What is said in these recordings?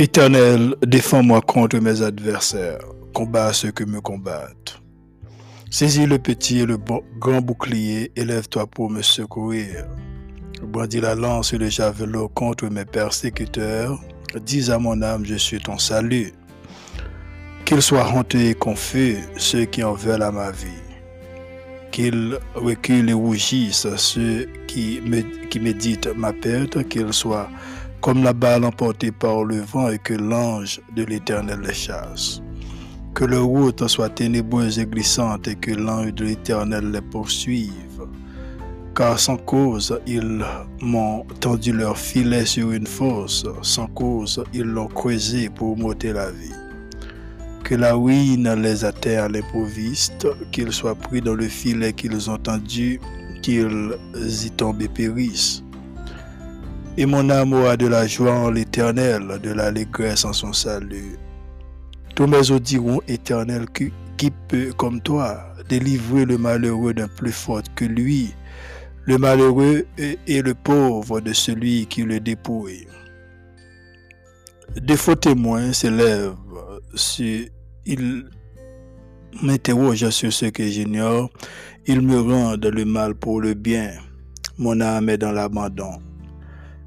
Éternel, défends-moi contre mes adversaires, combat ceux qui me combattent. Saisis le petit et le grand bouclier, élève-toi pour me secourir. Brandis la lance et le javelot contre mes persécuteurs. Dis à mon âme, je suis ton salut. Qu'ils soient honteux et confus, ceux qui en veulent à ma vie. Qu'ils reculent et rougissent, ceux qui, qui méditent ma perte, qu'ils soient comme la balle emportée par le vent et que l'ange de l'Éternel les chasse. Que leur route soit ténébreuse et glissante et que l'ange de l'Éternel les poursuive. Car sans cause, ils m'ont tendu leur filet sur une fosse, sans cause, ils l'ont creusé pour m'ôter la vie. Que la ruine les atteigne à l'improviste, qu'ils soient pris dans le filet qu'ils ont tendu, qu'ils y tombent et périssent et mon âme aura de la joie en l'éternel, de l'allégresse en son salut. Tous mes os éternel, qui, peut, comme toi, délivrer le malheureux d'un plus fort que lui, le malheureux et le pauvre de celui qui le dépouille. Des faux témoins s'élèvent, ils m'interrogent sur ce que j'ignore, ils me rendent le mal pour le bien. Mon âme est dans l'abandon.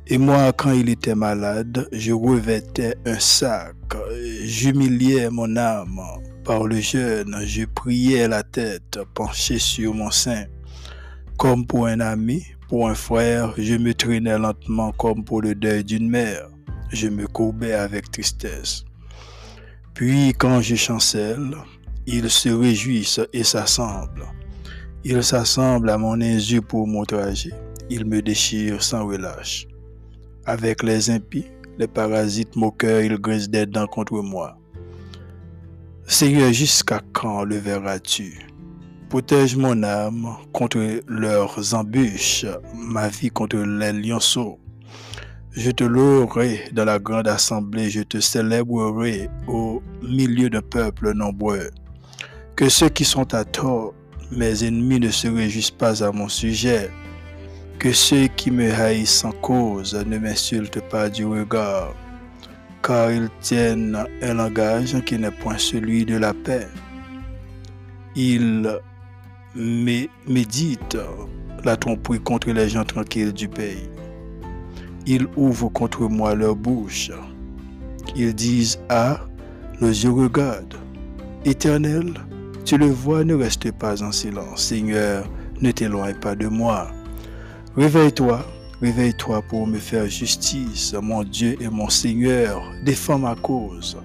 Et moi, quand il était malade, je revêtais un sac, j'humiliais mon âme par le jeûne, je priais la tête penchée sur mon sein. Comme pour un ami, pour un frère, je me traînais lentement comme pour le deuil d'une mère. Je me courbais avec tristesse. Puis quand je chancelle, ils se réjouissent et s'assemblent. Ils s'assemblent à mon insu pour m'outrager. Ils me déchirent sans relâche. Avec les impies, les parasites moqueurs, ils grisent des dents contre moi. Seigneur, jusqu'à quand le verras-tu? Protège mon âme contre leurs embûches, ma vie contre les lionceaux. Je te louerai dans la grande assemblée, je te célébrerai au milieu d'un peuple nombreux. Que ceux qui sont à tort, mes ennemis, ne se réjouissent pas à mon sujet que ceux qui me haïssent sans cause ne m'insultent pas du regard, car ils tiennent un langage qui n'est point celui de la paix. Ils méditent la tromperie contre les gens tranquilles du pays. Ils ouvrent contre moi leur bouche. Ils disent Ah, nos yeux regardent. Éternel, tu le vois, ne reste pas en silence. Seigneur, ne t'éloigne pas de moi. Réveille-toi, réveille-toi pour me faire justice, mon Dieu et mon Seigneur, défends ma cause.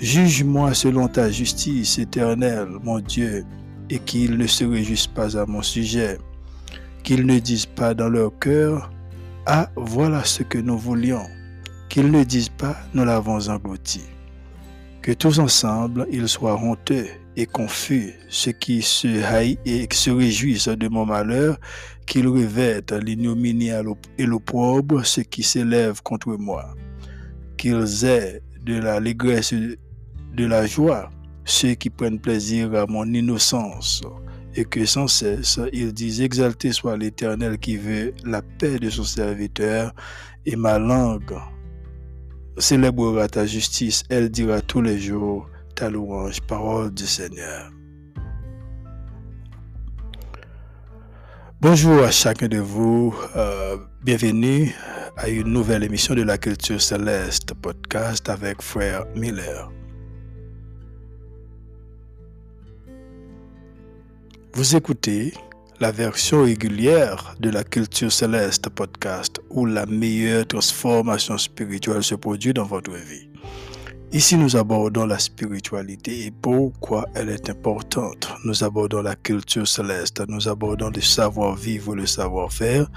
Juge-moi selon ta justice éternelle, mon Dieu, et qu'ils ne se réjouissent pas à mon sujet, qu'ils ne disent pas dans leur cœur, Ah, voilà ce que nous voulions, qu'ils ne disent pas, nous l'avons englouti. Que tous ensemble, ils soient honteux et confus, ceux qui se haïssent et se réjouissent de mon malheur, qu'ils revêtent l'ignominie et l'opprobre, ceux qui s'élèvent contre moi, qu'ils aient de l'allégresse de la joie, ceux qui prennent plaisir à mon innocence, et que sans cesse ils disent exalté soit l'Éternel qui veut la paix de son serviteur, et ma langue célébrera ta justice, elle dira tous les jours louange, parole du Seigneur. Bonjour à chacun de vous, euh, bienvenue à une nouvelle émission de la culture céleste podcast avec frère Miller. Vous écoutez la version régulière de la culture céleste podcast où la meilleure transformation spirituelle se produit dans votre vie. Ici, nous abordons la spiritualité et pourquoi elle est importante. Nous abordons la culture céleste, nous abordons le savoir-vivre, le savoir-faire.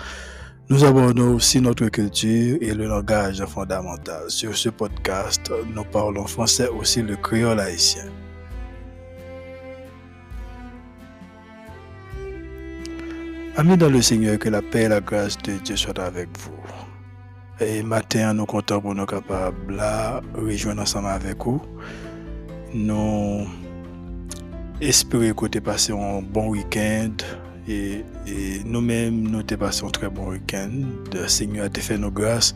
Nous abordons aussi notre culture et le langage fondamental. Sur ce podcast, nous parlons français aussi le créole haïtien. Amis dans le Seigneur, que la paix et la grâce de Dieu soient avec vous. Et matin, nous comptons pour nous capables de rejoindre ensemble avec vous. Nous espérons que vous passé un bon week-end. Et, nous-mêmes, nous avons passé un très bon week-end. Le Seigneur a fait nos grâces.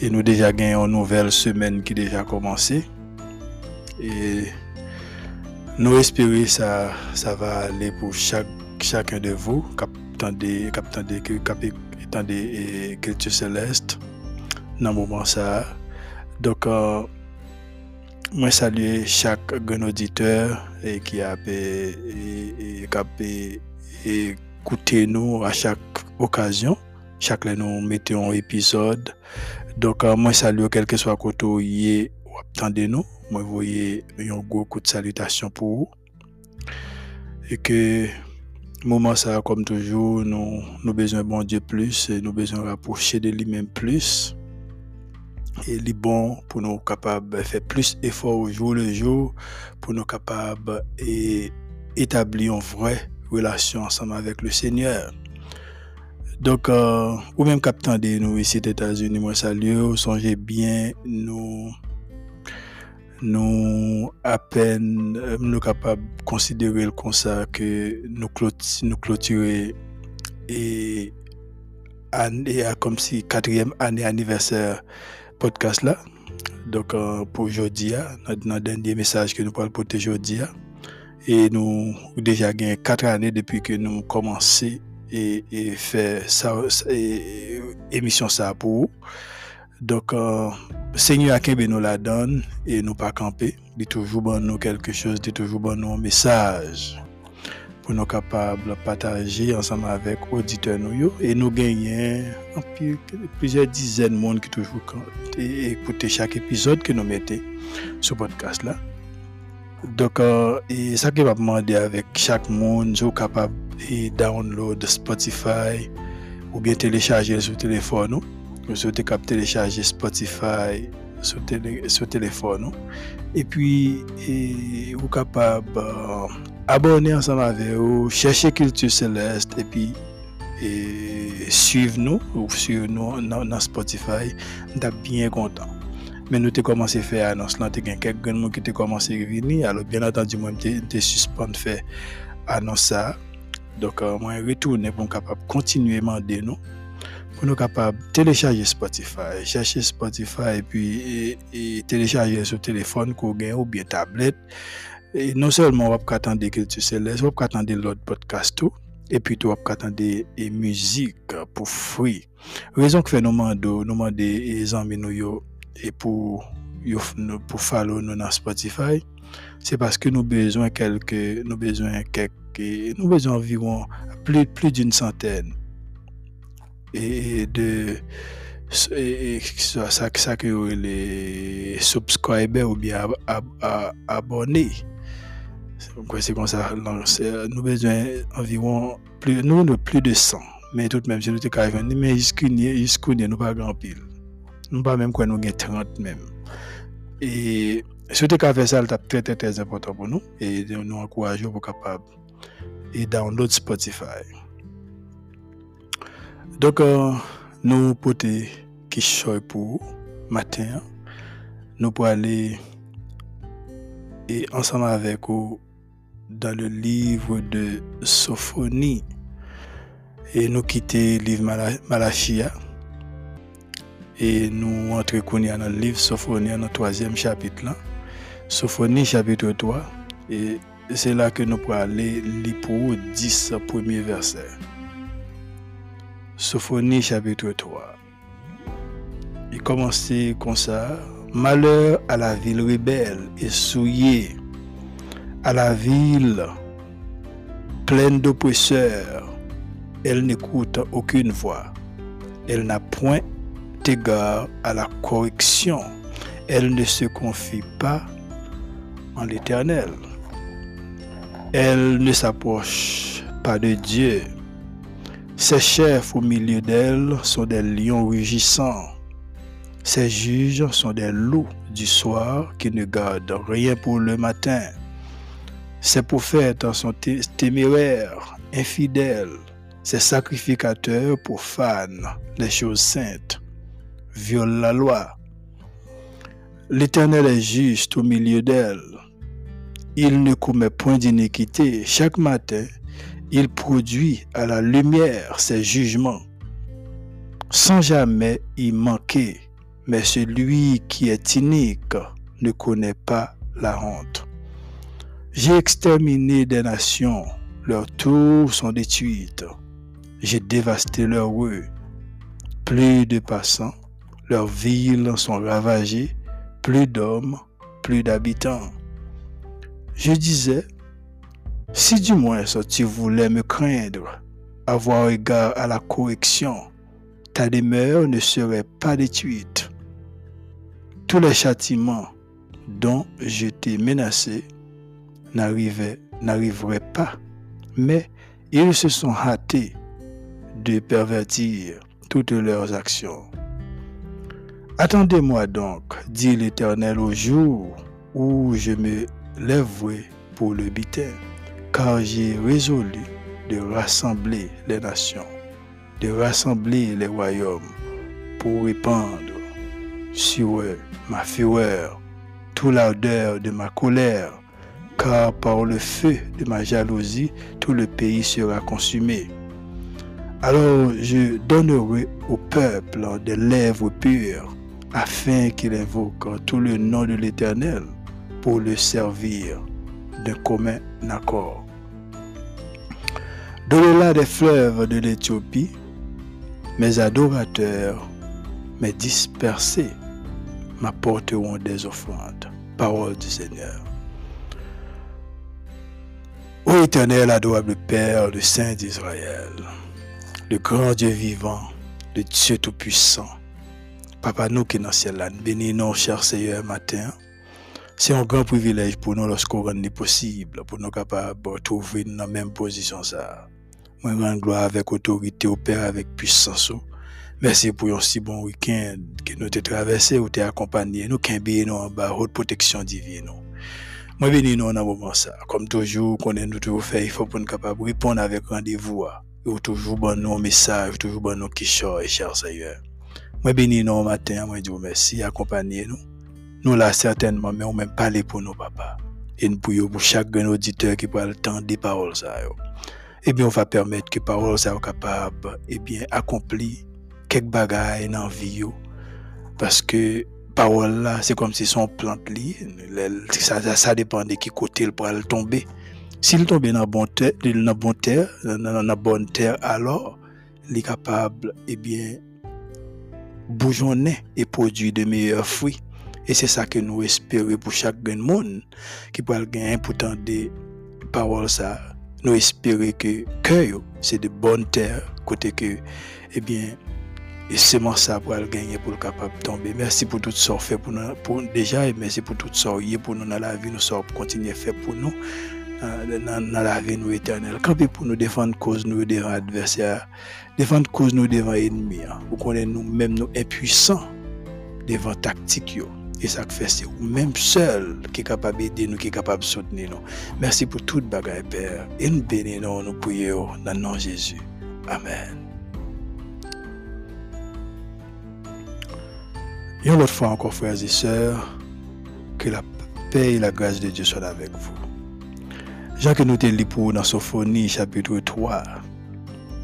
Et nous déjà gagnons une nouvelle semaine qui déjà commencé. Et nous espérons ça, ça va aller pour chaque, chacun de vous, qui attendez culture céleste le moment ça. Donc, euh, moi saluer chaque grand auditeur et qui a écouté nous à chaque occasion, chaque fois nous mettons un épisode. Donc, euh, moi saluer quel que soit côté où attendez nous, moi voyez un gros coup de salutation pour vous. Et que moment ça comme toujours nous nous besoin bon Dieu plus et nous besoin rapprocher de lui-même plus et est bon pour nous capables faire plus effort au jour le jour pour nous capables d'établir une vraie relation ensemble avec le Seigneur. Donc, euh, ou même captant de nous ici aux États-Unis, moi salut, songez bien, nous, nous à peine, euh, nous capables de considérer comme ça que nous, nous clôturer et, et comme si quatrième année anniversaire podcast là. Donc euh, pour aujourd'hui, notre dernier message que nous pourrons porter aujourd'hui. Et nous déjà gagné quatre années depuis que nous commencé et, et et, émission ça pour vous. Donc, euh, Seigneur nous la donne et nous pas camper. Il toujours bon nous quelque chose, il toujours bon nous un message pour nous capables de partager ensemble avec auditeurs et nous gagner plusieurs dizaines de monde qui toujours écouter chaque épisode que nous mettons sur podcast là. Donc, euh, et ça qui va demander avec chaque monde, vous capable de download Spotify ou bien télécharger sur téléphone. Vous souhaitez télécharger Spotify sur, téléphone. Et puis, vous capable abonner ensemble avec vous, chercher Culture Céleste et puis et suivre nous ou nous dans, Spotify. Nous bien contents. Mais nous avons commencé à faire annonce là, il y quelques qui ont commencé à venir. Alors, bien entendu, moi, je suspendre faire annonce. Donc, euh, moi, pour capable continuer à demander nous pour nous capables télécharger Spotify, chercher Spotify et puis télécharger sur téléphone ou bien tablette et non seulement on va attendre tu céleste, on va attendre l'autre podcast tout, et puis tu vas attendre des musique pour free. Raison que fait nous demandons, nous demandons les amis nous et pour pour follow nous dans Spotify, c'est parce que nous besoin quelques nous besoin quelques nous besoin environ plus plus d'une centaine et de et, ça, que les subscribers ou bien abonnés c'est comme. Nous besoin environ de plus de 100. Mais tout de même, si nous jusqu'à nous pas grand pile. Nous pas même quoi nous avons 30 même. Et tu as fait ça, très, important pour nous. Et nous encourageons capable et download Spotify. Donc, euh, nous portons qui pour matin. Nous pour aller ensemble avec vous dans le livre de Sophonie et nous quitter le livre Malachia et nous entrer dans le livre Sophonie dans le troisième chapitre. Sophonie chapitre 3 et c'est là que nous pourrons aller lire pour 10 premiers versets. Sophonie chapitre 3. Il commençait comme ça. Malheur à la ville rebelle et souillée à la ville pleine d'oppresseurs, elle n'écoute aucune voix. Elle n'a point égard à la correction. Elle ne se confie pas en l'Éternel. Elle ne s'approche pas de Dieu. Ses chefs au milieu d'elle sont des lions rugissants. Ses juges sont des loups du soir qui ne gardent rien pour le matin. Ses prophètes sont téméraires, infidèles. Ses sacrificateurs profanent les choses saintes, violent la loi. L'Éternel est juste au milieu d'elle. Il ne commet point d'iniquité. Chaque matin, il produit à la lumière ses jugements, sans jamais y manquer mais celui qui est inique ne connaît pas la honte. J'ai exterminé des nations, leurs tours sont détruites. J'ai dévasté leurs rues. Plus de passants, leurs villes sont ravagées, plus d'hommes, plus d'habitants. Je disais, si du moins tu voulais me craindre, avoir égard à la correction, ta demeure ne serait pas détruite. Tous les châtiments dont je t'ai menacé n'arriveraient pas, mais ils se sont hâtés de pervertir toutes leurs actions. Attendez-moi donc, dit l'Éternel, au jour où je me lèverai pour le butin, car j'ai résolu de rassembler les nations, de rassembler les royaumes pour répandre sur eux ma fureur, toute l'ardeur de ma colère, car par le feu de ma jalousie, tout le pays sera consumé. Alors je donnerai au peuple des lèvres pures, afin qu'il invoque tout le nom de l'Éternel pour le servir d'un commun accord. Dans des fleuves de l'Éthiopie, mes adorateurs, mes dispersés, m'apporteront des offrandes. Parole du Seigneur. Ô éternel, adorable Père, le Saint d'Israël, le grand Dieu vivant, le Dieu tout-puissant, Papa nous qui est dans ciel, bénis nous, cher Seigneur, matin. C'est un grand privilège pour nous lorsqu'on rend possible, pour nous capables de trouver dans la même position. Ça. Moi, rends gloire avec autorité au Père, avec puissance. Merci pour un si bon week-end que nous avons traversé ou t'es accompagné. Nous qui nous en bas, haute protection divine. Moi, bénis nous dans moment ça. Comme toujours, qu'on nous toujours fait, il faut pour nous capables de répondre avec rendez-vous. Ou toujours bon nos messages, toujours bon nos quichons et chers Seigneur. Moi, bénis nous au matin, moi, dis merci, accompagnez nous. Là, certainement, mais on même parler pour nous, papa. Et nous prions pour chaque auditeur qui prend le temps des paroles, ça, eh bien, on va permettre que paroles soient capables, eh bien, accomplir quelques bagailles dans la vie, parce que parole là, c'est comme si son plante li, ça, ça, dépend de qui côté elle pourrait tomber. S'il tombe dans bon terre, dans bon terre, dans bonne terre, alors, il est capable, eh bien, bourgeonner et produire de meilleurs fruits. Et c'est ça que nous espérons pour chaque monde qui peut gagner pourtant des paroles ça nous espérons que cœur c'est de bonnes terres côté que eh bien et c'est ça pour le gagner pour le capable de tomber merci pour tout ça fait pour nous déjà et merci pour tout ça pour nous dans la vie nous pour continuer à faire pour nous euh, dans, la vie nous éternelle camper pour nous défendre cause nous devant adversaires défendre cause nous devant ennemis hein. pour qu'on nous même nous impuissants devant tactique et ça fait, c'est vous-même seul qui est capable d'aider nous, qui est capable de soutenir nous. Merci pour toute bagaille, Père. Et nous bénissons, nous prions dans le nom de Jésus. Amen. Et une autre fois encore, frères et sœurs, que la paix et la grâce de Dieu soient avec vous. Jean que nous lu pour dans Sophonie chapitre 3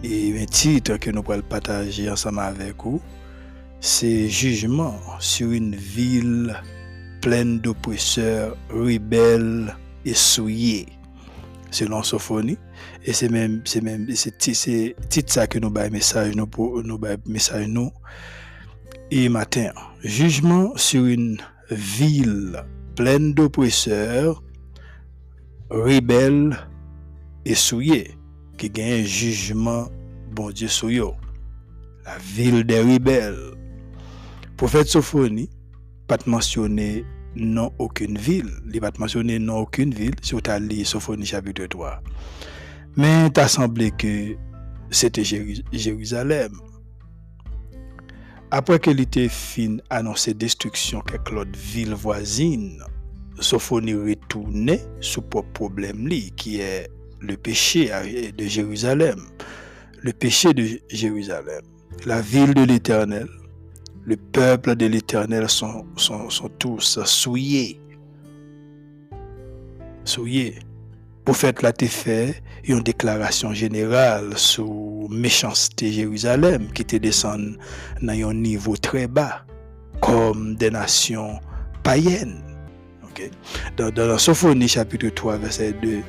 et un titre que nous pourrons partager ensemble avec vous, c'est jugement sur une ville pleine d'oppresseurs, rebelles et souillés, selon Sophonie. Et c'est même, c'est même, c'est titre ça que nous un message nous nous message nous. Et matin, jugement sur une ville pleine d'oppresseurs, rebelles et souillés, qui gagne jugement, bon Dieu, sur La ville des rebelles prophète Sophonie pas mentionné non aucune ville. Il pas mentionné non aucune ville sur ta lit Sophonie chapitre 3. Mais t'as semblé que c'était Jérusalem. Après que était fin annoncé destruction quelques autres villes voisines, Sophonie retournait sous propre problème qui est le péché de Jérusalem. Le péché de Jérusalem. La ville de l'Éternel, le peuple de l'Éternel sont, sont, sont, tous souillés. Souillés. Prophète l'a fait une déclaration générale sur méchanceté Jérusalem qui était descendu dans un niveau très bas. comme des nations païennes. Dans, Sophonie chapitre 3, verset 2,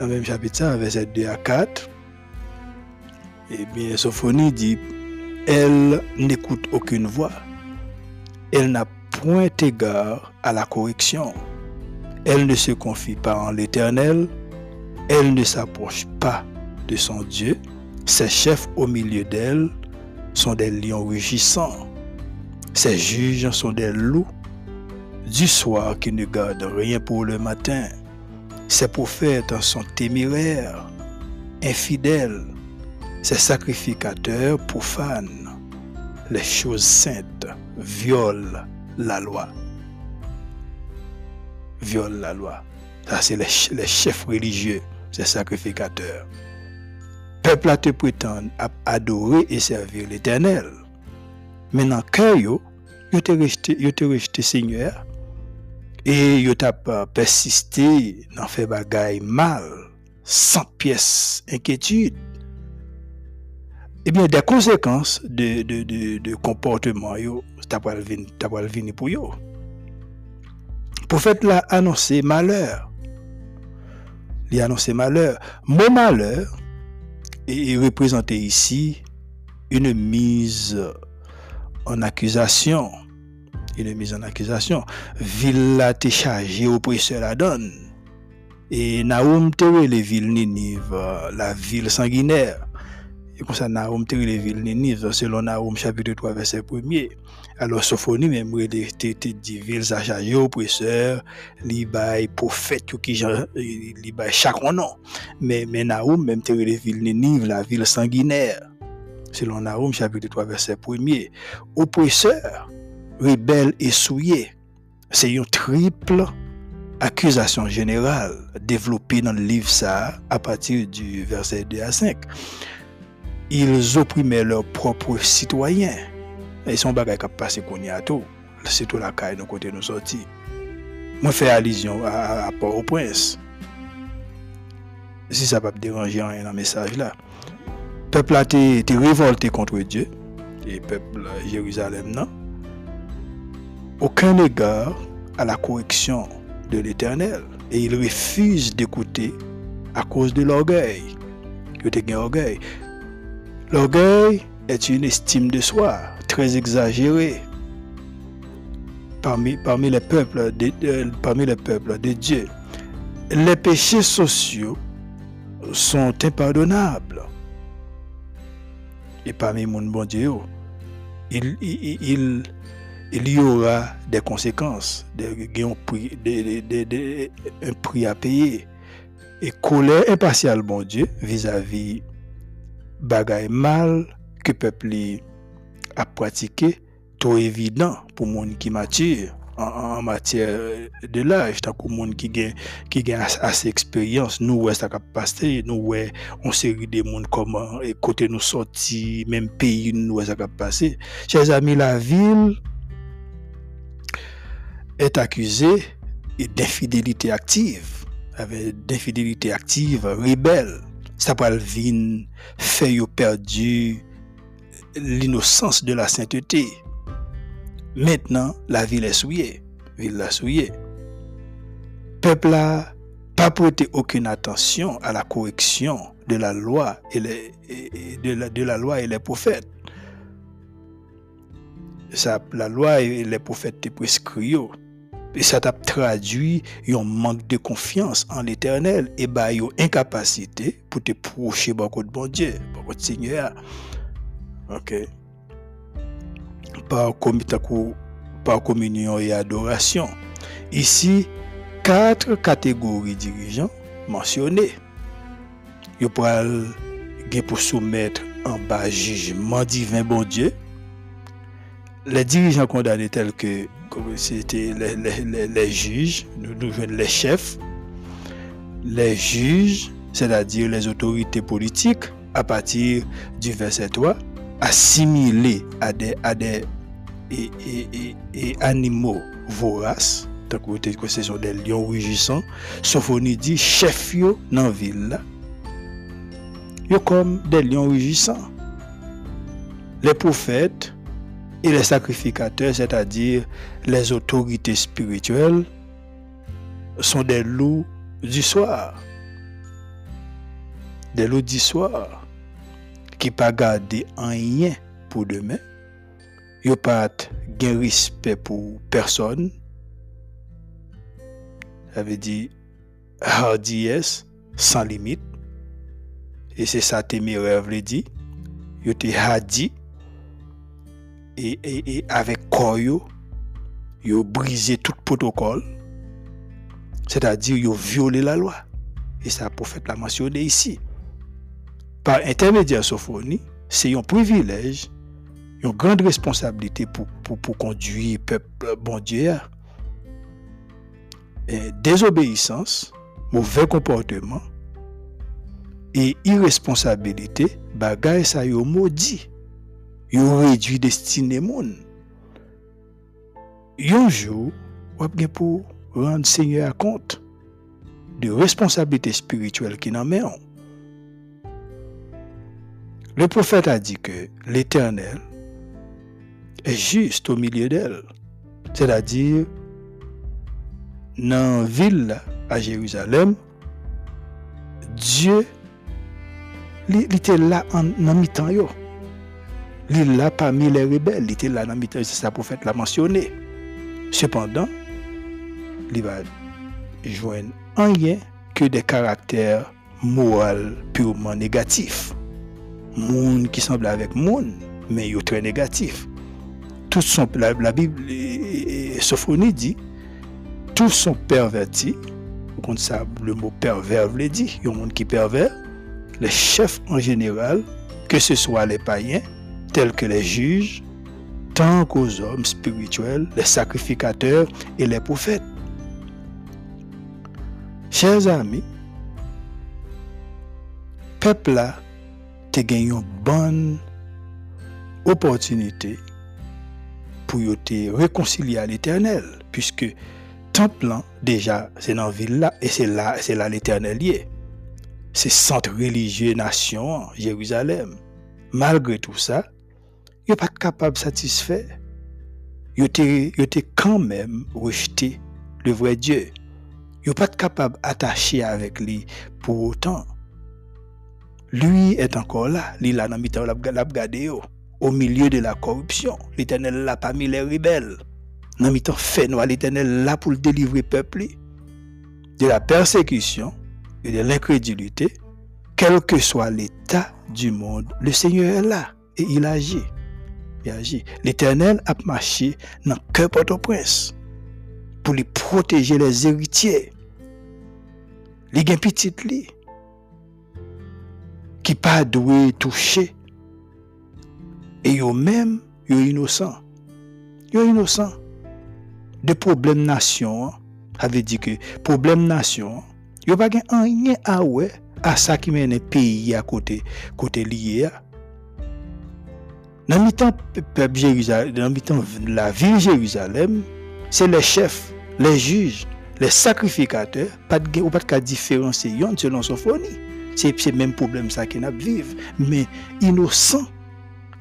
dans même chapitre verset 2 à 4, eh bien, Sophonie dit, elle n'écoute aucune voix. Elle n'a point égard à la correction. Elle ne se confie pas en l'Éternel. Elle ne s'approche pas de son Dieu. Ses chefs au milieu d'elle sont des lions rugissants. Ses juges sont des loups du soir qui ne gardent rien pour le matin. Ses prophètes sont téméraires, infidèles. Ses sacrificateurs profanent les choses saintes, violent la loi. Violent la loi. Ça, c'est les, chefs religieux, ces sacrificateurs. Peuple a te prétend adorer et servir l'éternel. Maintenant, cœur, yo, te rejeté, yo te rejeté Seigneur. Et yo t'a persisté dans faire bagaille mal, sans pièce inquiétude. Eh bien, des conséquences de, de, de, comportement, yo, t'as pas venir pour yo. Prophète l'a annoncé malheur. Il a annoncé malheur. Mon malheur est représenté ici une mise en accusation. Une mise en accusation. Ville a été chargée, oppresseur la donne. Et Naoum te les villes Ninive, la ville sanguinaire. Et comme ça, Naoum te les villes Ninive, selon Naoum chapitre 3, verset 1er. Alors, Sophonie, même, il te dit, villes a chargé, oppresseur, li bay prophète, qui li bay chaque nom. Mais, mais Naoum, même te les villes Ninive, la ville sanguinaire. Selon Naoum chapitre 3, verset 1er. Oppresseur, rebelle et souillé. C'est une triple accusation générale développée dans le livre ça à partir du verset 2 à 5. Ils opprimaient leurs propres citoyens. Et son bagage qui a passé qu'on y a tout. C'est tout la caille de côté nous sortis. Moi, fais allusion à, Port-au-Prince. Si ça va pas déranger rien dans le message là. Peuple a été révolté contre Dieu. Et peuple Jérusalem, non? Aucun égard à la correction de l'Éternel. Et il refuse d'écouter à cause de l'orgueil. orgueil. L'orgueil est une estime de soi très exagérée parmi, parmi, les peuples de, euh, parmi les peuples de Dieu. Les péchés sociaux sont impardonnables. Et parmi mon bon Dieu, il, il, y aura des conséquences, des, des, un prix à payer. Et colère impartiale, bon Dieu, vis-à-vis bagaille mal que le peuple a pratiqué, trop évident pour monde qui mature en, matière de l'âge, tant que monde qui gagne qui gagne assez d'expérience, nous ouais ça passé, nous ouais on série des monde comment et côté nous sorti, même pays nous ouais ça passé. Chers amis, la ville est accusé d'infidélité active, d'infidélité active, rebelle. Ça peut venir faire perdu l'innocence de la sainteté. Maintenant, la ville est souillée. Ville la souillée. Peuple a pas prêté aucune attention à la correction de la loi et, les, de, la, de la loi et les prophètes. La loi et les prophètes te prescrits et ça t'a traduit un manque de confiance en l'éternel et bah une incapacité pour te procher de bon Dieu, de Seigneur. Par, par communion et adoration. Ici, quatre catégories dirigeants mentionnées. Ils pourront pour soumettre en bas jugement divin bon Dieu. Les dirigeants condamnés tels que c'était les, juges, nous, nous les chefs, les juges, c'est-à-dire les autorités politiques, à partir du verset 3, assimilés à des, à des et, animaux voraces, tant que ce sont des lions rugissants, Sophonie dit, chef yo dans ville là, yo comme des lions rugissants. Les prophètes et les sacrificateurs, c'est-à-dire les autorités spirituelles, sont des loups du soir. Des loups du soir qui pas garder rien pour demain. Ils pas gain respect pour personne. Ça veut dire hardiesse sans limite. Et c'est ça téméraire veut dire. Ils étaient hardi et, et, et avec quoi ont brisé tout protocole. C'est-à-dire ont violé la loi. Et ça, le prophète l'a mentionné ici. Par intermédiaire Sophonie, c'est un privilège, une grande responsabilité pour, pour, conduire le peuple bon Dieu. Et désobéissance, mauvais comportement et irresponsabilité, bagay ça maudit. Yo réduit destiné monde. Un jour, on bien pour rendre Seigneur compte de responsabilité spirituelle qui n'en met Le prophète a dit que l'Éternel est juste au milieu d'elle. C'est-à-dire, dans la ville à Jérusalem, Dieu était là en, mi-temps. Il est là parmi les rebelles. Il était là en mi-temps. C'est le prophète l'a mentionné. Cependant, il va joindre rien que des caractères moraux purement négatifs. Monde qui semble avec monde, mais est très négatif. Tout la, Bible, Sophonie dit, tous sont pervertis. Ça, le mot pervers veut dire, il y a un monde qui est pervers. Les chefs en général, que ce soit les païens, tels que les juges, tant qu'aux hommes spirituels, les sacrificateurs et les prophètes. Chers amis, peuple là, te gagné une bonne opportunité pour te réconcilier à l'éternel, puisque temple déjà, c'est dans la ville là, et c'est là, c'est là l'éternel C'est centre religieux nation, Jérusalem. Malgré tout ça, il pas capable de satisfaire. Il était quand même rejeté le vrai Dieu. Il pas capable d'attacher avec lui pour autant. Lui est encore là, il là dans le au milieu de la corruption. L'Éternel l'a parmi les rebelles. Dans le fait noir, l'Éternel là pour le délivrer peuple de la persécution et de l'incrédulité, quel que soit l'état du monde, le Seigneur est là et il agit. Il agit. L'Éternel a marché dans le cœur Port-au-Prince pour lui protéger les héritiers. Les petits qui pas doué toucher et eux même yo innocent. Yo innocent. De problème nation, avait dit que problème nation, yo pas rien à ouais à ça qui mène pays à côté côté lié. Dans Jérusalem, dans le temps la ville Jérusalem, c'est les chefs, les juges, les sacrificateurs, pas de ou pas de différencier selon Sophonie. C'est le même problème ça qu'ils vivent, mais innocent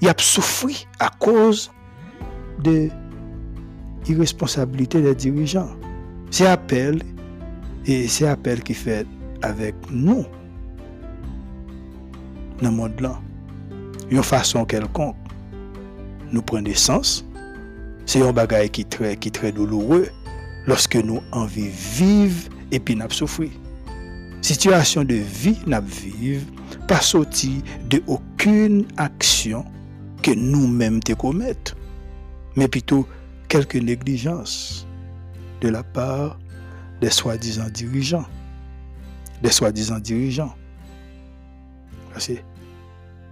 il a souffert à cause de l'irresponsabilité des dirigeants. C'est appel et c'est appel qui fait avec nous dans le monde là. Une façon quelconque, nous prenons sens. C'est un bagage qui est très, qui douloureux lorsque nous envie vivre et puis nous souffrir. Situation de vie vivre pas sorti de aucune action que nous-mêmes te commettons, mais plutôt quelques négligences de la part des soi-disant dirigeants. Des soi-disant dirigeants.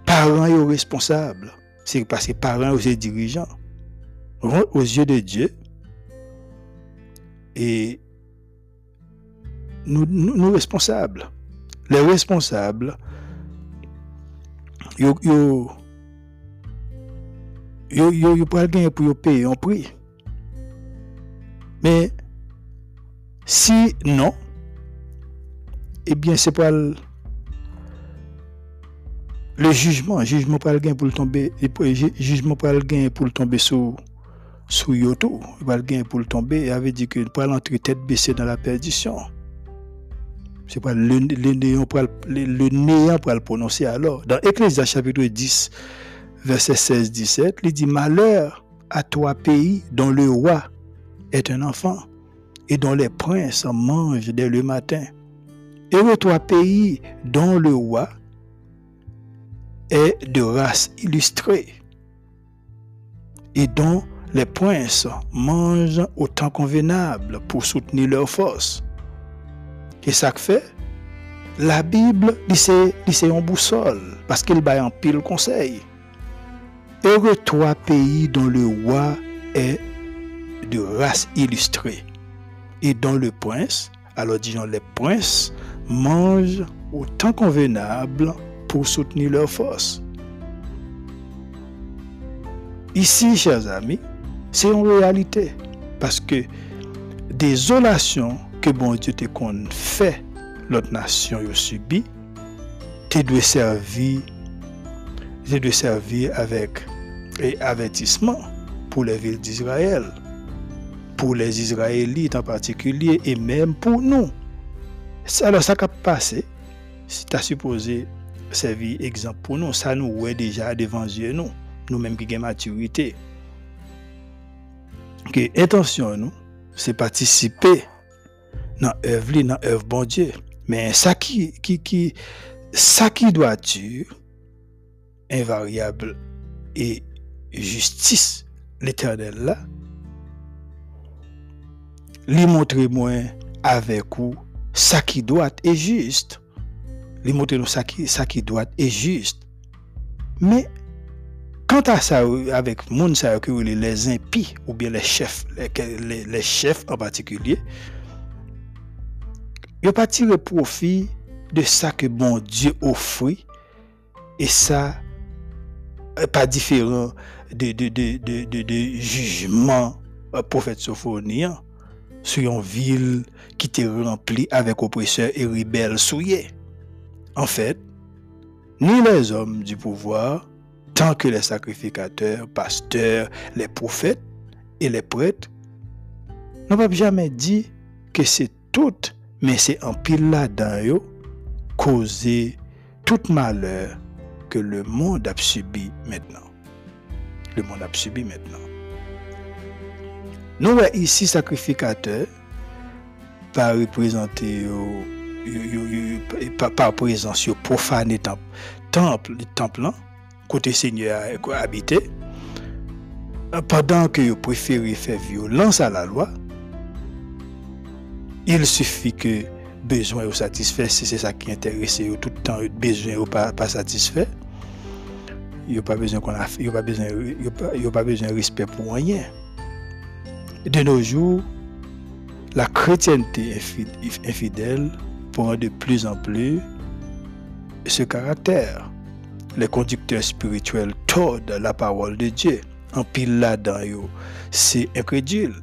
Parents sont responsables. C'est parce que parents sont dirigeants. Aux yeux de Dieu, et nous, nous, responsables. Les responsables, ils pral gagner pour payer un prix. Mais si non, eh bien c'est pas le jugement, jugement pas le pour le tomber, jugement pas le pour le tomber sous sous yoto, pas le gain pour le tomber, il avait dit que pour l'entrer tête baissée dans la perdition. C'est pas le, le, néant pour le prononcer alors. Dans Ecclésias chapitre 10, verset 16-17, il dit Malheur à toi pays dont le roi est un enfant et dont les princes mangent dès le matin. Heureux toi pays dont le roi est de race illustrée et dont les princes mangent au temps convenable pour soutenir leur force. Et ça fait, la Bible, c'est une boussole parce qu'elle bat un pile conseil. Heureux toi pays dont le roi est de race illustrée et dont le prince, alors disons les princes, mangent au temps convenable pour soutenir leur force. Ici, chers amis, c'est une réalité. Parce que désolation que bon Dieu te qu'on fait l'autre nation a subi, servir, tu dois servir avec et avertissement pour les villes d'Israël, pour les Israélites en particulier et même pour nous. Alors ça qui a passé, si tu as supposé servir exemple pour nous, ça nous est déjà devant Dieu nous, nous-mêmes qui avons maturité. Que intention nous, c'est participer dans l'œuvre, dans l'œuvre bon Dieu. Mais ça qui, qui, qui, ça qui doit être invariable et justice l'éternel là, lui montrer moi avec vous ça qui doit être juste. Lui montrer nous ça qui, ça qui doit être juste. Mais quant à ça, avec moun ça que les impies ou bien les chefs, les, les, chefs en particulier, ils pas tiré profit de ça que bon Dieu offre et ça pas différent de, de, de, de, jugement euh, prophète Sophonie sur une ville qui était remplie avec oppresseurs et rebelles souillés. En fait, ni les hommes du pouvoir, tant que les sacrificateurs, pasteurs, les prophètes et les prêtres, n'ont jamais dit que c'est tout, mais c'est en pile là-dedans, causer tout malheur que le monde a subi maintenant le monde a subi maintenant. Nous, ici, sacrificateurs, par représenter, par présence, profaner temple, temple, temple, côté Seigneur habité, pendant que vous préférez faire violence à la loi, il suffit que besoin ou satisfait, si c'est ça qui intéresse tout le temps, besoin ou pas, pas satisfait, il n'y a pas besoin qu'on a, il pas besoin, il pas besoin de respect pour rien. De nos jours, la chrétienté infidèle prend de plus en plus ce caractère. Les conducteurs spirituels tordent la parole de Dieu. En pile là-dedans, c'est incrédule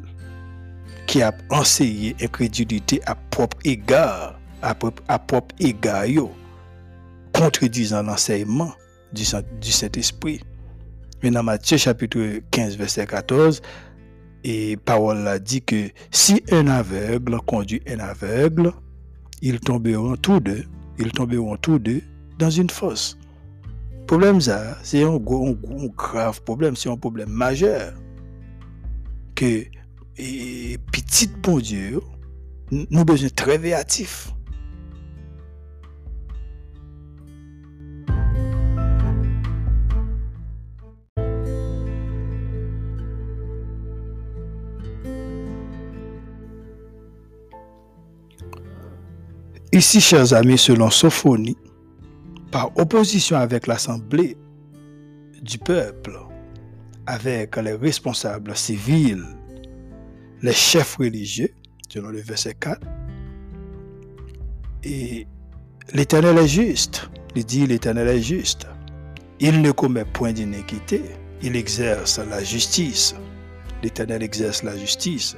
qui a enseigné incrédulité à propre égard, à propre, à propre égard, contredisant l'enseignement du, Saint-Esprit. Mais dans Matthieu chapitre 15, verset 14, et parole là dit que si un aveugle conduit un aveugle, ils tomberont tous deux, ils tomberont tous deux dans une fosse. Problème ça, c'est un, grave problème, c'est un problème majeur. Que petit bon Dieu, nous besoin très créatifs. Ici, chers amis, selon Sophonie, par opposition avec l'Assemblée du peuple, avec les responsables civils, les chefs religieux, selon le verset 4, et l'Éternel est juste, il dit l'Éternel est juste. Il ne commet point d'iniquité, il exerce la justice. L'Éternel exerce la justice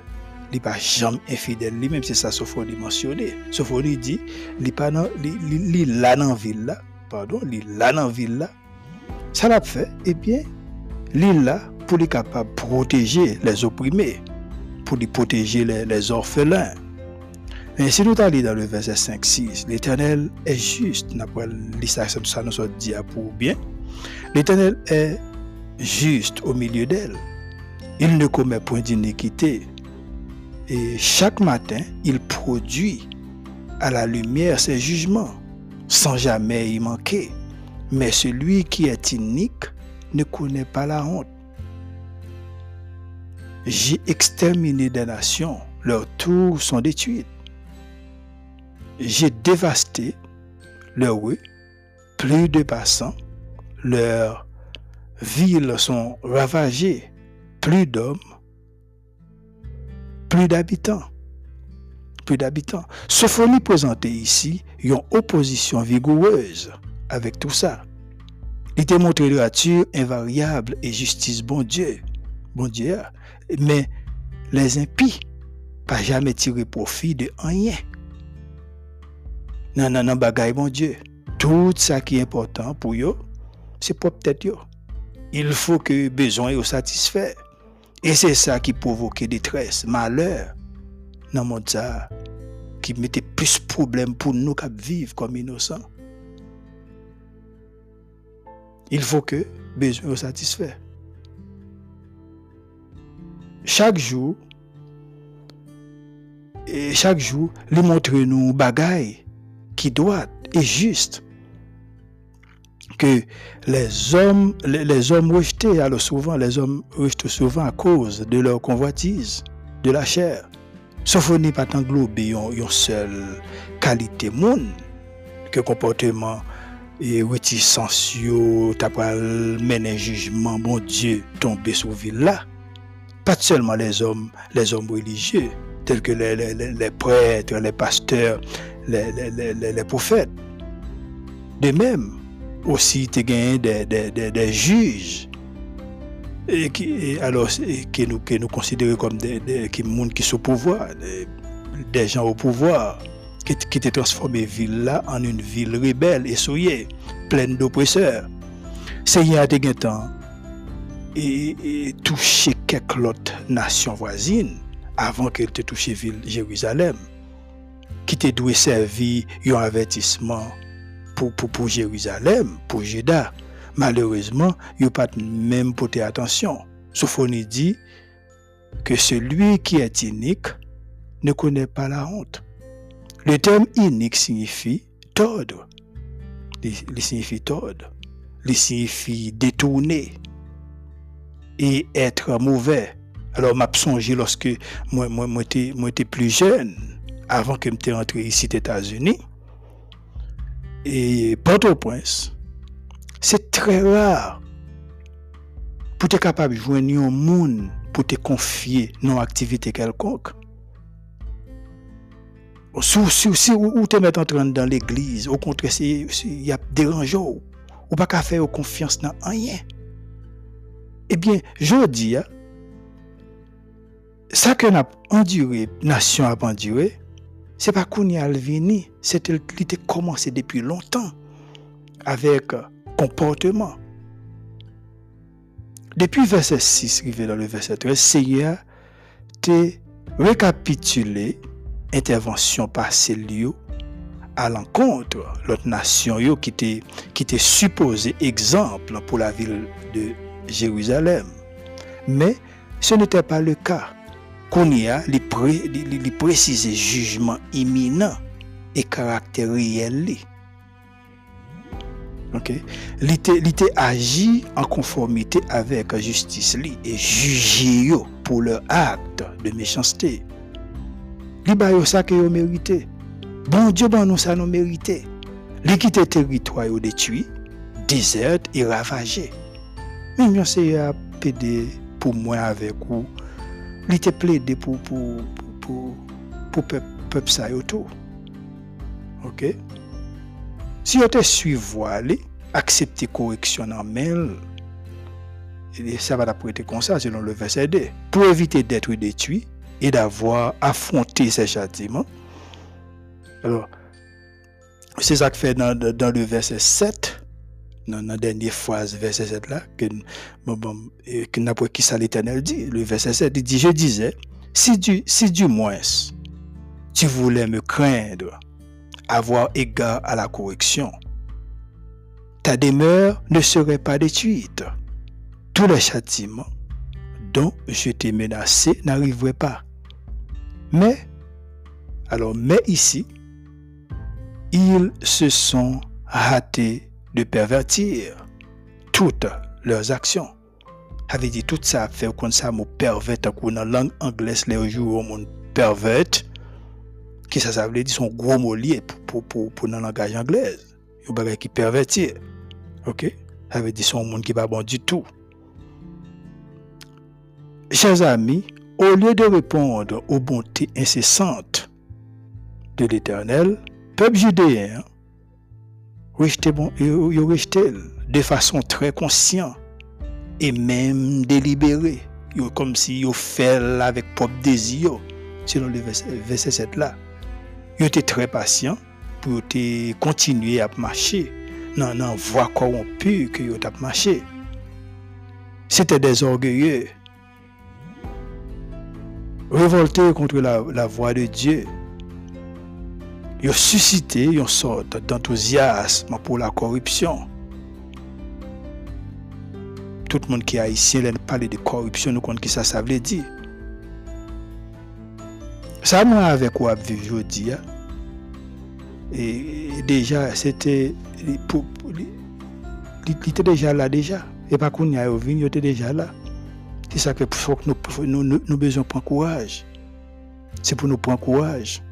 n'est pas jamais infidèle lui-même, c'est ça Sophonie mentionné. Sophonie dit, il pas là dans ville là, pardon, li là dans ville là. Ça l'a fait, eh bien, l'île là, pour les capables de protéger les opprimés, pour les protéger les, orphelins. Et si nous allons dans le verset 5-6, l'Éternel est juste, ça nous a dit pour bien, l'Éternel est juste au milieu d'elle. Il ne commet point d'iniquité. Et chaque matin, il produit à la lumière ses jugements, sans jamais y manquer. Mais celui qui est inique ne connaît pas la honte. J'ai exterminé des nations, leurs tours sont détruites. J'ai dévasté leurs rues, plus de passants, leurs villes sont ravagées, plus d'hommes, plus d'habitants. Plus d'habitants. Sophonie présentait ici une opposition vigoureuse avec tout ça. Il était montré nature invariable et justice bon Dieu. Bon Dieu. Mais les impies, pas jamais tiré profit de rien. Non, non, non, bagaille, bon Dieu. Tout ça qui est important pour eux, c'est pour peut-être Il faut que besoin soit satisfait. Et c'est ça qui provoque détresse, malheur dans le monde qui mettait plus de problèmes pour nous qui vivre comme innocents. Il faut que besoin soit satisfait. Chaque jour, et chaque jour, les montre nous bagaille qui doit et juste que les hommes, les, hommes rejetés, alors souvent, les hommes rejetent souvent à cause de leur convoitise, de la chair. Sauf qu'on n'est pas englobé une seule qualité monde que comportement et réticence, t'as pas mener jugement, bon Dieu, tomber sur ville là. Pas seulement les hommes, les hommes religieux, tels que les, prêtres, les pasteurs, les, prophètes. De même, aussi tu gagné des, des, des, juges et qui alors que nous que nous considérons comme des, qui monde qui sont au pouvoir des, gens au pouvoir qui, qui ont transformé ville là en une ville rebelle et souillée pleine d'oppresseurs Seigneur a gagné temps et, touché quelques autres nations voisines avant qu'elle te touche ville Jérusalem qui te doit servir un avertissement pour, pour, Jérusalem, pour Juda. Malheureusement, il pas même porté attention. Sophonie dit que celui qui est inique ne connaît pas la honte. Le terme inique signifie tordre. Il, signifie tordre. Il signifie détourner et être mauvais. Alors, m'a songé lorsque moi, moi, moi, j'étais plus jeune, avant que je rentré ici aux États-Unis. Et Port-au-Prince, c'est très rare pour être capable de joindre un monde pour te confier une activité quelconque. Si, si, si ou te mettre en train dans l'église, au contraire, il y a dérangeant, ou pas qu'à faire confiance dans rien. Eh bien, je dis, hein, ça que n'a enduré, nation a enduré, c'est pas qu'on y a venu, c'était qui commencé depuis longtemps avec comportement. Depuis verset 6, arrivé dans le verset 13, Seigneur te récapitulé intervention passée à l'encontre l'autre nation yo, qui était supposé exemple pour la ville de Jérusalem. Mais ce n'était pas le cas qu'on y a les, pré, préciser jugement imminent et caractère réel. Ok? L'été agit en conformité avec la justice li, et juger pour leur acte de méchanceté. Li ba yo mérité. Bon Dieu bon nous ça nous mérité. Li quitte territoire détruit, désert et ravagé. Pour moi avec vous il était plaidé pour pour pour pour peuple peuple ça autour. OK? Si on te accepter correction en mail et ça va prêter comme ça selon le verset 2 pour éviter d'être détruit et d'avoir affronté ces châtiments. Alors c'est ça que fait dans le verset 7, dans la dernière phrase, verset 7 là, que, bon, que l'éternel dit. Le verset 7, il dit, je disais, si du, si du moins tu voulais me craindre, avoir égard à la correction, ta demeure ne serait pas détruite. Tous les châtiments dont je t'ai menacé n'arriveraient pas. Mais, alors, mais ici, ils se sont hâtés de pervertir toutes leurs actions. Avait dit tout ça fait comme ça mot pervert dans la langue anglaise les jours mon pervert qui ça ça veut dire son gros mot lié pour pour pour dans langage anglais. Yo bagay qui pervertir. OK? Ça veut dire son monde qui pas bon du tout. Chers amis, au lieu de répondre aux bontés incessantes de l'Éternel, peuple judéen restait bon, de façon très consciente et même délibérée, comme si il fait avec propre désir, selon le verset, 7 là. Il était très patient pour continuer à marcher dans la voie corrompue que il a marché. C'était des orgueilleux, révoltés contre la, la voie de Dieu il a suscité une sorte d'enthousiasme pour la corruption. Tout le monde qui est ici, il parle de corruption, nous compte qui ça, ça veut dire. Ça, moi, avec quoi vivre aujourd'hui, hein. et déjà, c'était, il était déjà là, déjà. Et pas qu'on y a il était déjà là. C'est ça que nous, nous, nous, nous besoin prendre courage. C'est pour nous prendre courage.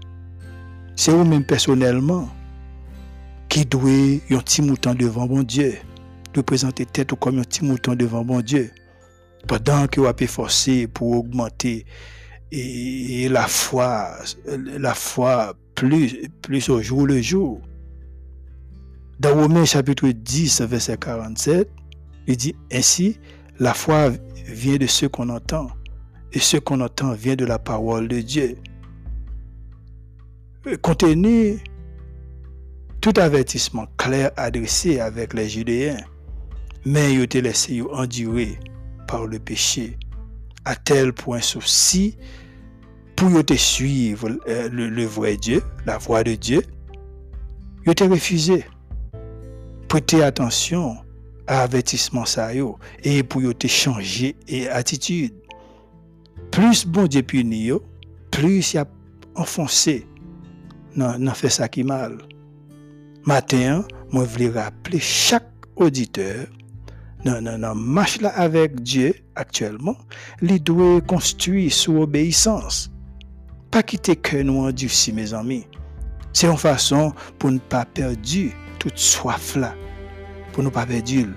C'est vous-même personnellement qui doit un petit mouton devant bon Dieu, de présenter tête comme un petit mouton devant bon Dieu. Pendant que vous avez forcé pour augmenter et, la foi, la foi plus, plus au jour le jour. Dans Romains chapitre 10, verset 47, il dit ainsi, la foi vient de ce qu'on entend, et ce qu'on entend vient de la parole de Dieu contenait tout avertissement clair adressé avec les Judéens, mais ils été laissés endurer par le péché, à tel point souci pour te suivre euh, le, vrai Dieu, la voix de Dieu, ils été refusés. Prêtez attention à l'avertissement ça et pour te changer et attitude. Plus bon Dieu punit, plus il a enfoncé nan fait ça qui mal. Matin, moi voulais rappeler chaque auditeur nan, nan, nan marche là avec Dieu actuellement, il doit construire sous obéissance. Pas quitter que nous endurcis, mes amis. C'est une façon pour ne pas perdre toute soif là, pour ne pas perdre.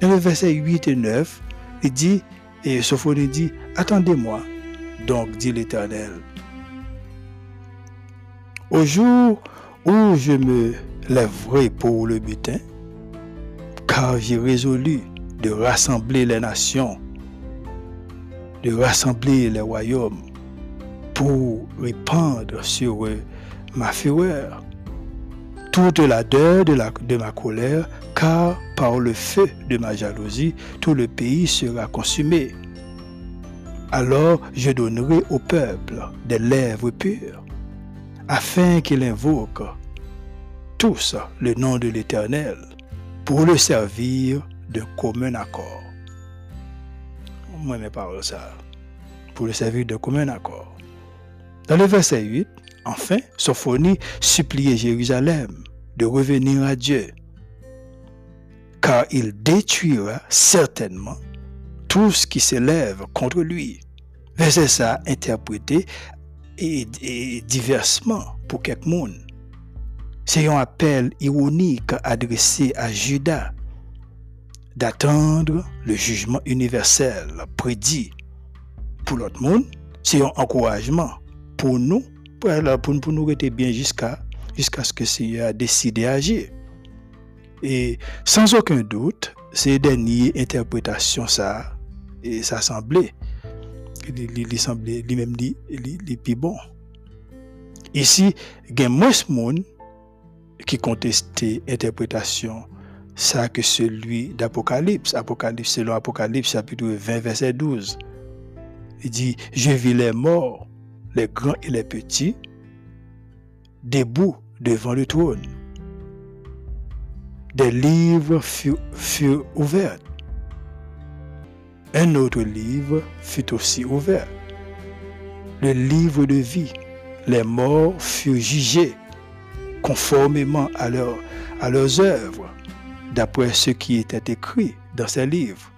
Dans le verset 8 et 9, il dit, et Sophonie dit, attendez-moi, donc dit l'Éternel, au jour où je me lèverai pour le butin, car j'ai résolu de rassembler les nations, de rassembler les royaumes pour répandre sur ma fureur, toute la deur de, de ma colère, car par le feu de ma jalousie, tout le pays sera consumé. Alors je donnerai au peuple des lèvres pures afin qu'il invoque tous le nom de l'Éternel pour le servir de commun accord. Moi, mes paroles, ça. Pour le servir de commun accord. Dans le verset 8, enfin, Sophonie suppliait Jérusalem de revenir à Dieu, car il détruira certainement tout ce qui s'élève contre lui. Verset ça interprété et, diversement pour monde. C'est un appel ironique adressé à Judas d'attendre le jugement universel prédit pour l'autre monde. C'est un encouragement pour nous, pour, pour, pour nous rester bien jusqu'à ce que Seigneur a décidé d'agir. Et sans aucun doute, ces dernières interprétations, ça, et ça semblait li, li, li, plus bon. Ici, il y a moins de monde qui contestait interprétation ça que celui d'Apocalypse. Apocalypse, selon Apocalypse chapitre 20, verset 12. Il dit, je vis les morts, les grands et les petits, debout devant le trône. Des livres furent, ouverts. Un autre livre fut aussi ouvert. Le livre de vie. Les morts furent jugés conformément à, leurs œuvres d'après ce qui était écrit dans ces livres.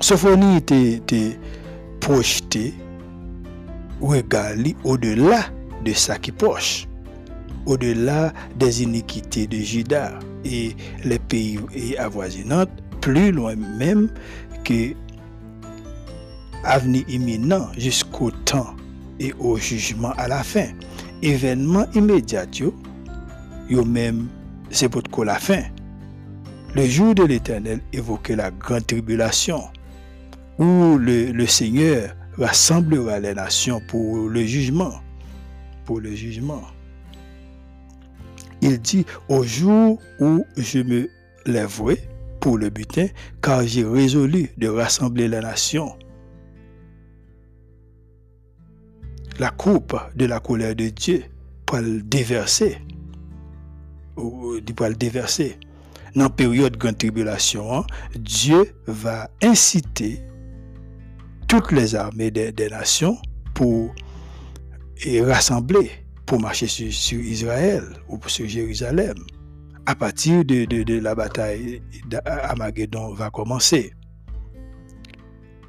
Sophonie était, projeté ou égalé au-delà de sa qui poche, au-delà des iniquités de Juda et les pays avoisinants, plus loin même que avenir imminent jusqu'au temps et au jugement à la fin. Événement immédiat, yo même c'est pour la fin. Le jour de l'Éternel évoquait la grande tribulation, où le, Seigneur rassemblera les nations pour le jugement. Pour le jugement. Il dit, au jour où je me lèverai pour le butin, car j'ai résolu de rassembler les nations. La coupe de la colère de Dieu pour le déverser ou va le déverser. Dans la période de grande tribulation, Dieu va inciter toutes les armées des, nations pour et rassembler pour marcher sur, Israël ou sur Jérusalem. À partir de, la bataille d'Amageddon va commencer.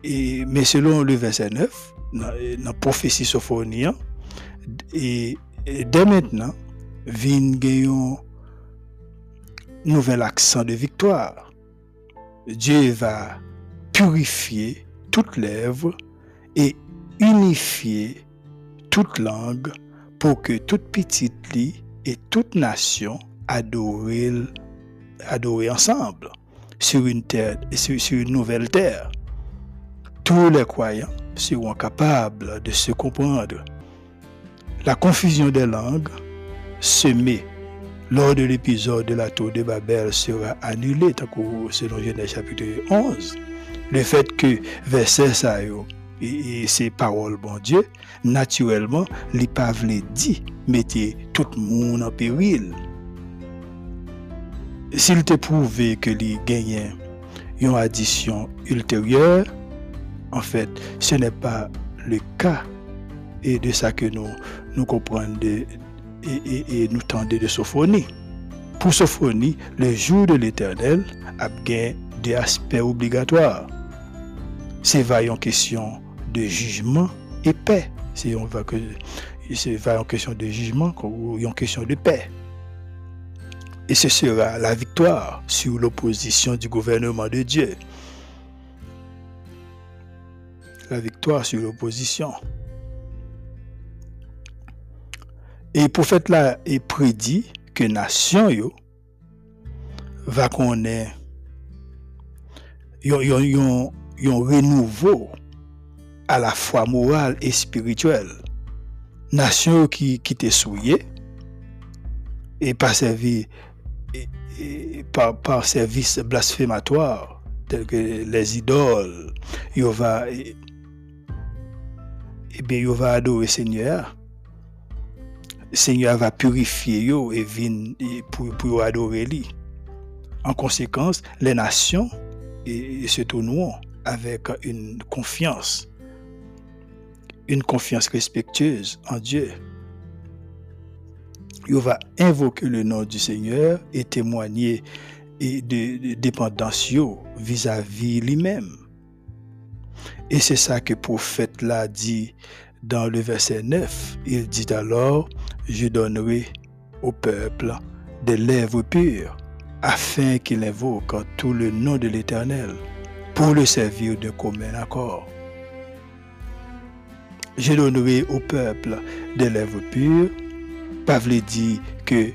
Et, mais selon le verset 9, dans la prophétie sophonie, et, dès maintenant, vin nouvel accent de victoire. Dieu va purifier toute lèvre et unifier toute langue pour que toute petite lit et toute nation adorent, ensemble sur une terre, sur, sur une nouvelle terre. Tous les croyants seront capables de se comprendre. La confusion des langues semée lors de l'épisode de la tour de Babel sera annulé, selon Genèse chapitre 11. Le fait que verset ça et, ces paroles, bon Dieu, naturellement, les pas dit, mettez tout le monde en péril. S'il te prouvait que les gagnants une addition ultérieure, en fait, ce n'est pas le cas. Et de ça que nous, nous comprenons et, nous tendons de Sophonie. Pour Sophonie, le jour de l'éternel a bien des aspects obligatoires. C'est vaillant question de jugement et paix. C'est va en question de jugement ou en question de paix. Et ce sera la victoire sur l'opposition du gouvernement de Dieu. La victoire sur l'opposition. Et prophète là prédit que nation va connaître un renouveau à la fois moral et spirituel. Nation qui, qui était souillée et par servi par, par service blasphématoire tels que les idoles, yo va et, bien yo va adorer Seigneur Seigneur va purifier yo et vin pour, pour adorer lui. En conséquence, les nations se tourneront avec une confiance, une confiance respectueuse en Dieu. Il va invoquer le nom du Seigneur et témoigner de, dépendance vis-à-vis lui-même. Et c'est ça que le prophète l'a dit dans le verset 9. Il dit alors, je donnerai au peuple des lèvres pures, afin qu'il invoque tout le nom de l'Éternel, pour le servir de commun accord. Je donnerai au peuple des lèvres pures. Pavle dit que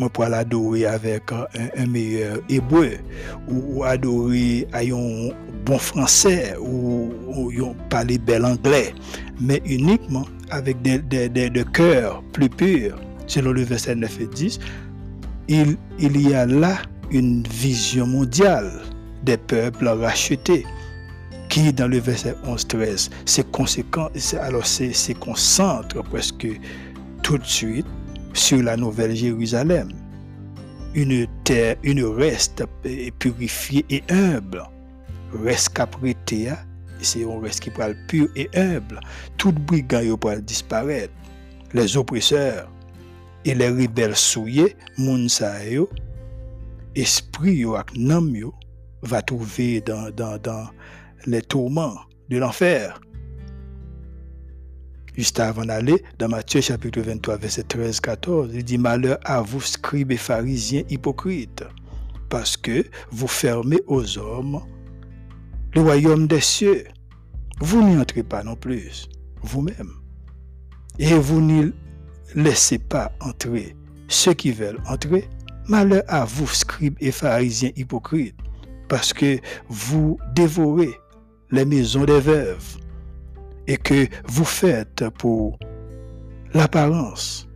moi pour l'adorer avec un, meilleur hébreu ou, adorer avec un bon français ou, ou, parler bel anglais, mais uniquement avec des, des, des, cœurs plus purs, selon le verset 9 et 10, il, il y a là une vision mondiale des peuples rachetés qui, dans le verset 11-13, c'est conséquent, alors c'est concentre presque tout de suite sur la nouvelle Jérusalem. Une terre, une reste purifiée et humble. Reste qu'après c'est un reste qui parle pur et humble. Tout brigand pourra disparaître. Les oppresseurs et les rebelles souillés, moun esprit ak va trouver dans, dans, dans les tourments de l'enfer. Juste avant d'aller, dans Matthieu chapitre 23, verset 13-14, il dit Malheur à vous, scribes et pharisiens hypocrites, parce que vous fermez aux hommes le royaume des cieux. Vous n'y entrez pas non plus, vous-même. Et vous n'y laissez pas entrer ceux qui veulent entrer. Malheur à vous, scribes et pharisiens hypocrites, parce que vous dévorez les maisons des veuves et que vous faites pour l'apparence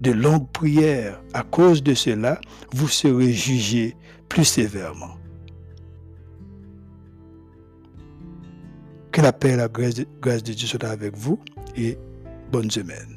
de longues prières, à cause de cela, vous serez jugés plus sévèrement. Que la paix et la grâce de, Dieu soient avec vous et bonne semaine.